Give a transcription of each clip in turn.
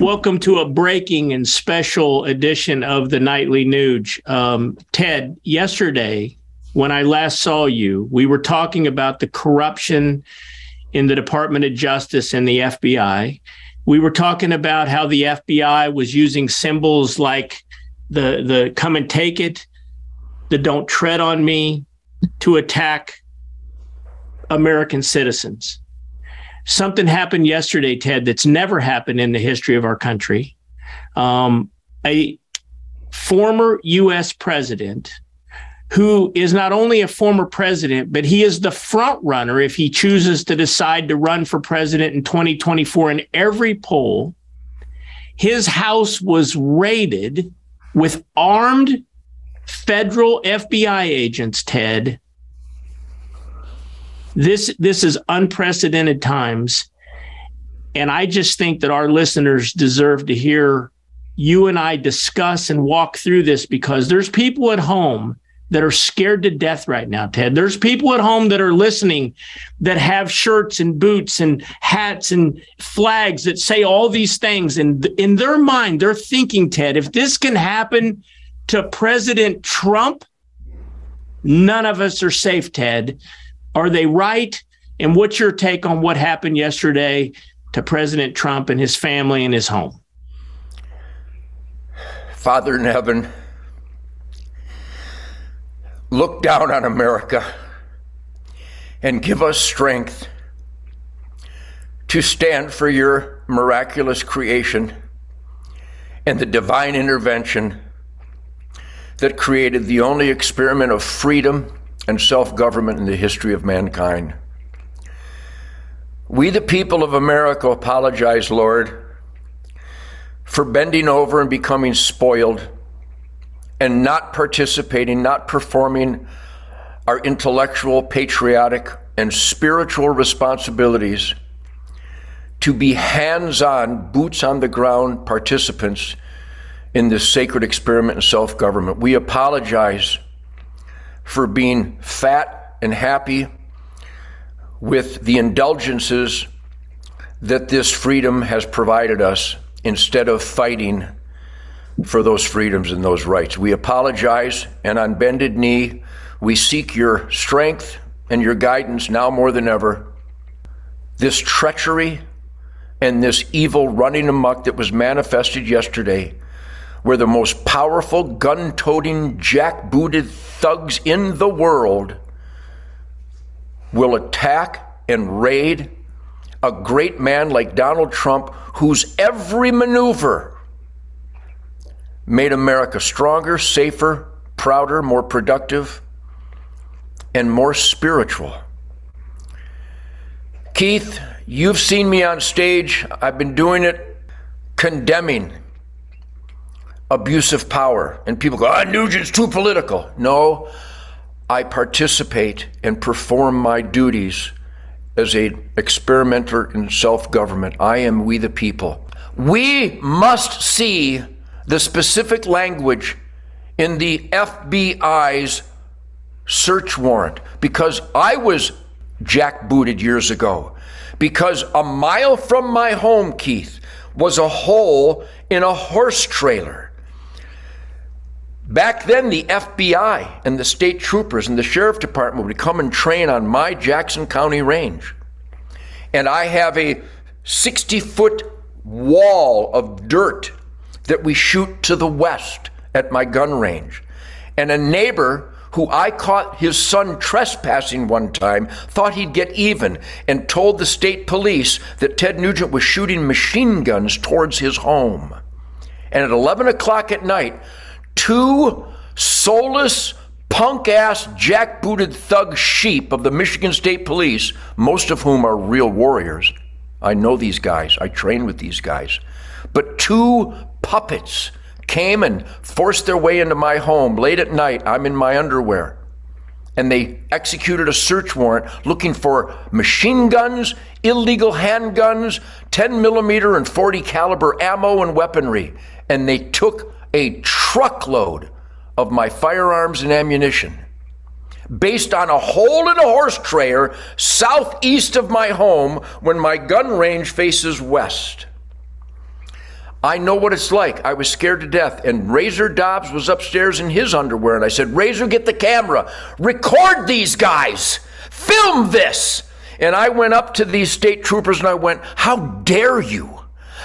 Welcome to a breaking and special edition of the Nightly Nuge. Um, Ted, yesterday, when I last saw you, we were talking about the corruption in the Department of Justice and the FBI. We were talking about how the FBI was using symbols like the the come and take it, the don't tread on me to attack American citizens something happened yesterday, Ted, that's never happened in the history of our country. Um, a former U.S. president who is not only a former president, but he is the front runner if he chooses to decide to run for president in 2024 in every poll. His house was raided with armed federal FBI agents, Ted, this this is unprecedented times. And i just think that our listeners deserve to hear you and i discuss and walk through this because there's people at home that are scared to death right now ted. There's people at home that are listening that have shirts and boots and hats and flags that say all these things. And in their mind they're thinking ted if this can happen to president trump none of us are safe ted are they right? And what's your take on what happened yesterday to President Trump and his family and his home? Father in heaven, look down on America and give us strength to stand for your miraculous creation and the divine intervention that created the only experiment of freedom and self government in the history of mankind. We, the people of America, apologize, Lord, for bending over and becoming spoiled and not participating, not performing our intellectual, patriotic, and spiritual responsibilities to be hands on, boots on the ground participants in this sacred experiment in self government. We apologize for being fat and happy with the indulgences that this freedom has provided us instead of fighting for those freedoms and those rights. We apologize and on bended knee, we seek your strength and your guidance now more than ever. This treachery and this evil running amok that was manifested yesterday where the most powerful gun toting, jack-booted thugs in the world will attack and raid a great man like Donald Trump, whose every maneuver made America stronger, safer, prouder, more productive, and more spiritual. Keith, you've seen me on stage. I've been doing it condemning abuse of power. And people go, ah, Nugent's too political. No, I participate and perform my duties as a experimenter in self-government. I am we the people. We must see the specific language in the FBI's search warrant because I was jackbooted years ago. Because a mile from my home, Keith, was a hole in a horse trailer. Back then, the FBI and the state troopers and the sheriff department would come and train on my Jackson County range. And I have a 60 foot wall of dirt that we shoot to the west at my gun range. And a neighbor who I caught his son trespassing one time thought he'd get even and told the state police that Ted Nugent was shooting machine guns towards his home. And at 11 o'clock at night, two soulless, punk ass, jackbooted thug sheep of the Michigan State Police, most of whom are real warriors. I know these guys, I train with these guys. But two puppets came and forced their way into my home late at night. I'm in my underwear. And they executed a search warrant looking for machine guns, illegal handguns, 10 millimeter and 40 caliber ammo and weaponry. And they took a truckload of my firearms and ammunition based on a hole in a horse trailer southeast of my home when my gun range faces west. I know what it's like. I was scared to death. And Razor Dobbs was upstairs in his underwear. And I said, Razor, get the camera. Record these guys. Film this. And I went up to these state troopers and I went, How dare you?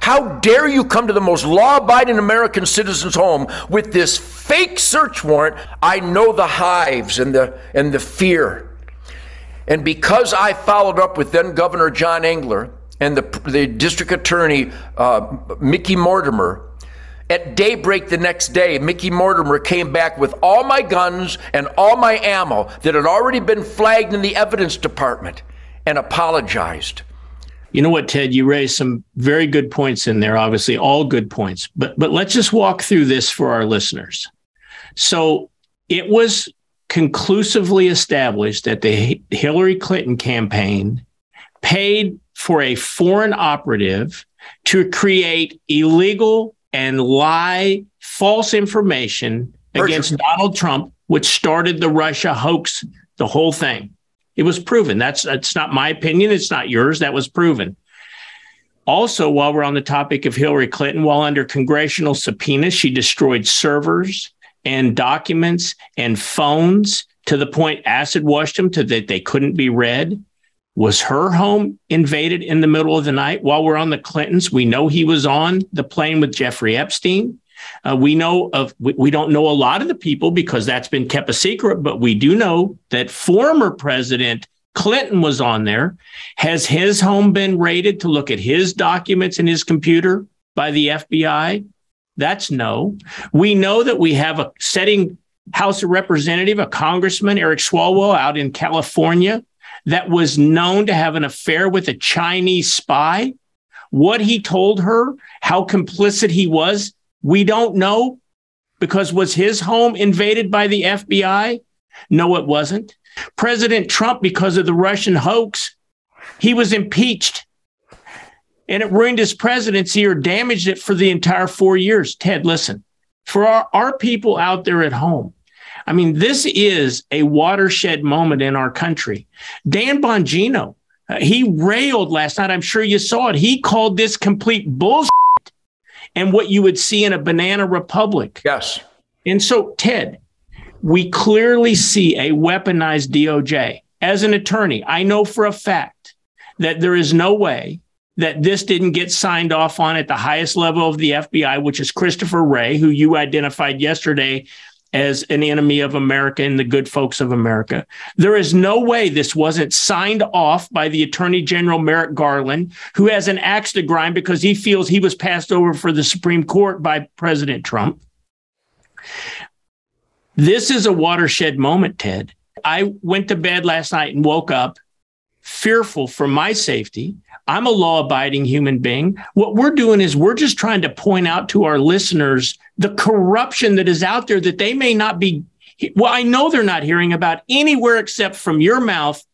How dare you come to the most law abiding American citizen's home with this fake search warrant? I know the hives and the, and the fear. And because I followed up with then Governor John Engler and the, the district attorney, uh, Mickey Mortimer, at daybreak the next day, Mickey Mortimer came back with all my guns and all my ammo that had already been flagged in the evidence department and apologized. You know what, Ted? You raised some very good points in there. Obviously, all good points. But but let's just walk through this for our listeners. So it was conclusively established that the Hillary Clinton campaign paid for a foreign operative to create illegal and lie false information against Donald Trump, which started the Russia hoax, the whole thing. It was proven. That's that's not my opinion. It's not yours. That was proven. Also, while we're on the topic of Hillary Clinton, while under congressional subpoena, she destroyed servers and documents and phones to the point acid washed them to that they couldn't be read. Was her home invaded in the middle of the night while we're on the Clintons? We know he was on the plane with Jeffrey Epstein. Uh, we know of, we, we don't know a lot of the people because that's been kept a secret, but we do know that former President Clinton was on there. Has his home been raided to look at his documents in his computer by the FBI? That's no. We know that we have a setting House of Representative, a congressman, Eric Swalwell, out in California, that was known to have an affair with a Chinese spy. What he told her, how complicit he was, we don't know because was his home invaded by the FBI? No, it wasn't. President Trump, because of the Russian hoax, he was impeached and it ruined his presidency or damaged it for the entire four years. Ted, listen, for our, our people out there at home, I mean, this is a watershed moment in our country. Dan Bongino, uh, he railed last night. I'm sure you saw it. He called this complete bullshit and what you would see in a banana republic. Yes. And so, Ted, we clearly see a weaponized DOJ. As an attorney, I know for a fact that there is no way that this didn't get signed off on at the highest level of the FBI, which is Christopher Wray, who you identified yesterday as an enemy of America and the good folks of America. There is no way this wasn't signed off by the Attorney General Merrick Garland, who has an axe to grind because he feels he was passed over for the Supreme Court by President Trump. This is a watershed moment, Ted. I went to bed last night and woke up fearful for my safety. I'm a law abiding human being. What we're doing is we're just trying to point out to our listeners the corruption that is out there that they may not be. Well, I know they're not hearing about anywhere except from your mouth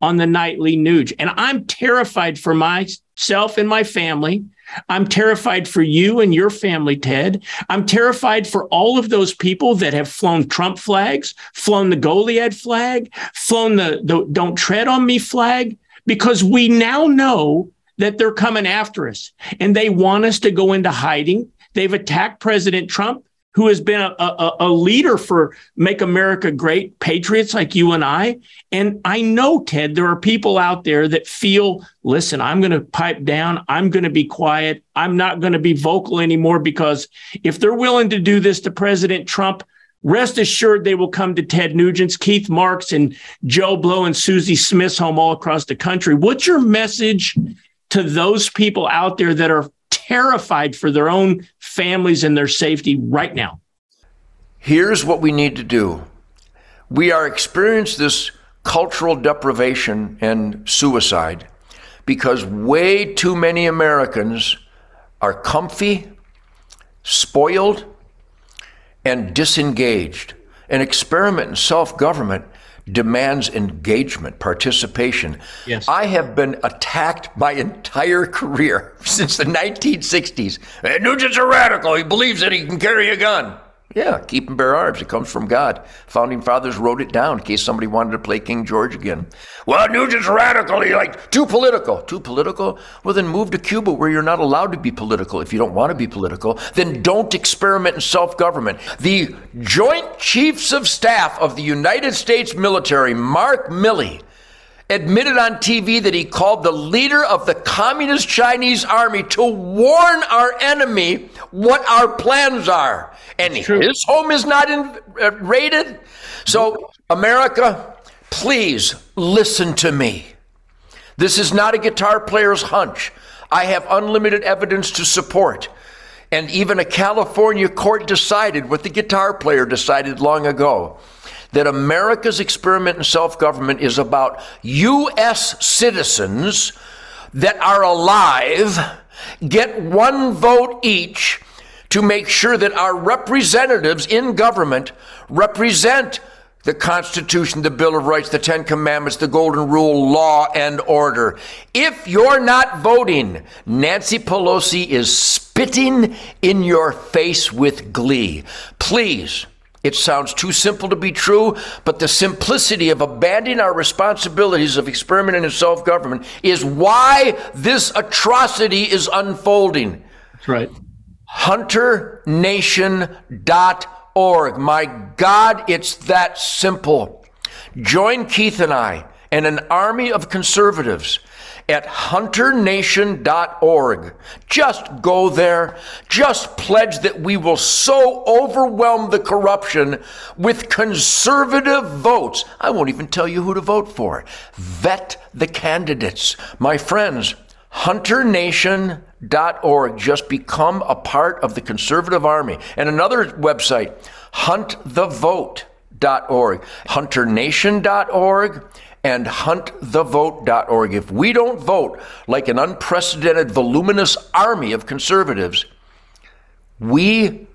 on the nightly news. And I'm terrified for myself and my family. I'm terrified for you and your family, Ted. I'm terrified for all of those people that have flown Trump flags, flown the Goliad flag, flown the, the Don't Tread on Me flag, because we now know that they're coming after us and they want us to go into hiding. They've attacked President Trump who has been a, a, a, leader for Make America Great, patriots like you and I. And I know, Ted, there are people out there that feel, listen, I'm going to pipe down. I'm going to be quiet. I'm not going to be vocal anymore because if they're willing to do this to President Trump, rest assured they will come to Ted Nugent's, Keith Marks, and Joe Blow and Susie Smith's home all across the country. What's your message to those people out there that are terrified for their own families and their safety right now. Here's what we need to do. We are experiencing this cultural deprivation and suicide because way too many Americans are comfy, spoiled, and disengaged. An experiment in self government demands engagement, participation. Yes. I have been attacked my entire career since the 1960s. Nugent's a radical. He believes that he can carry a gun. Yeah, keep and bear arms. It comes from God. Founding fathers wrote it down in case somebody wanted to play King George again. Well, Nugent's radical. He's like too political. Too political? Well, then move to Cuba where you're not allowed to be political. If you don't want to be political, then don't experiment in self-government. The Joint Chiefs of Staff of the United States military, Mark Milley, admitted on TV that he called the leader of the Communist Chinese army to warn our enemy what our plans are. And his home is not in, uh, raided. So, America, please listen to me. This is not a guitar player's hunch. I have unlimited evidence to support. And even a California court decided what the guitar player decided long ago that America's experiment in self government is about U.S. citizens that are alive get one vote each to make sure that our representatives in government represent the Constitution, the Bill of Rights, the Ten Commandments, the Golden Rule, law and order. If you're not voting, Nancy Pelosi is spitting in your face with glee. Please it sounds too simple to be true, but the simplicity of abandoning our responsibilities of experimenting in self government is why this atrocity is unfolding. That's right. HunterNation.org. My God, it's that simple. Join Keith and I and an army of conservatives at hunternation.org. Just go there. Just pledge that we will so overwhelm the corruption with conservative votes. I won't even tell you who to vote for. Vet the candidates. My friends, hunternation.org. Just become a part of the conservative army. And another website, huntthevote.org, hunternation.org and huntthevote.org. If we don't vote like an unprecedented, voluminous army of conservatives, we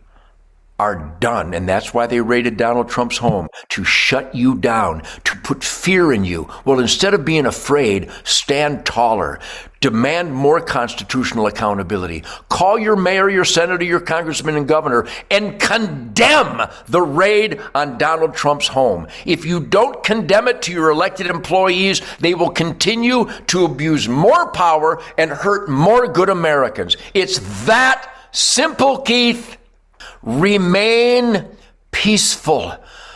are done. And that's why they raided Donald Trump's home to shut you down, to put fear in you. Well, instead of being afraid, stand taller. Demand more constitutional accountability. Call your mayor, your senator, your congressman, and governor and condemn the raid on Donald Trump's home. If you don't condemn it to your elected employees, they will continue to abuse more power and hurt more good Americans. It's that simple, Keith. Remain peaceful.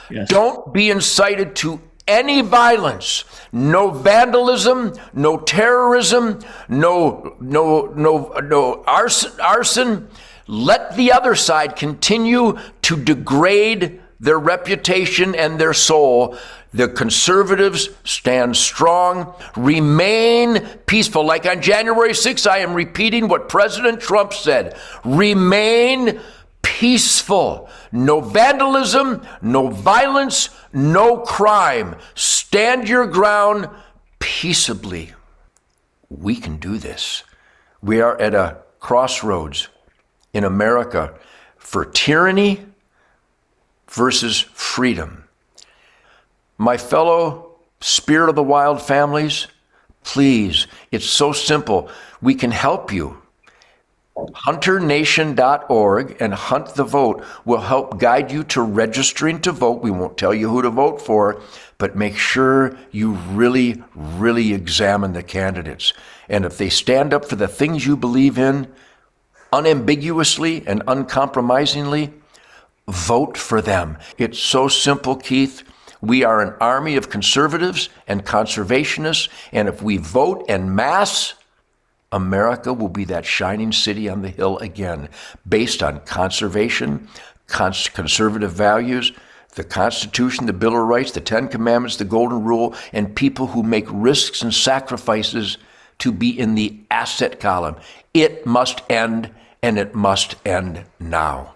Yes. Don't be incited to any violence, no vandalism, no terrorism, no no no no arson, arson. Let the other side continue to degrade their reputation and their soul. The conservatives stand strong, remain peaceful. Like on January 6th, I am repeating what President Trump said remain peaceful. No vandalism, no violence, no crime. Stand your ground peaceably. We can do this. We are at a crossroads in America for tyranny versus freedom. My fellow Spirit of the Wild families, please, it's so simple. We can help you. HunterNation.org and Hunt the Vote will help guide you to registering to vote. We won't tell you who to vote for, but make sure you really, really examine the candidates. And if they stand up for the things you believe in, unambiguously and uncompromisingly, vote for them. It's so simple, Keith. We are an army of conservatives and conservationists, and if we vote en masse, America will be that shining city on the hill again, based on conservation, cons- conservative values, the Constitution, the Bill of Rights, the Ten Commandments, the Golden Rule, and people who make risks and sacrifices to be in the asset column. It must end, and it must end now.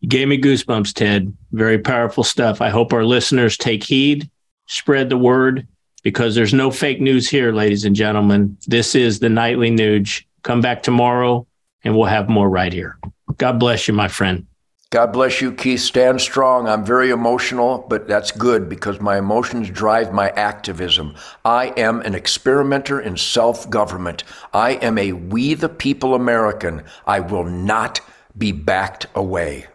You gave me goosebumps, Ted. Very powerful stuff. I hope our listeners take heed, spread the word, because there's no fake news here, ladies and gentlemen. This is the nightly Nuge. Come back tomorrow and we'll have more right here. God bless you, my friend. God bless you, Keith. Stand strong. I'm very emotional, but that's good because my emotions drive my activism. I am an experimenter in self government. I am a we the people American. I will not be backed away.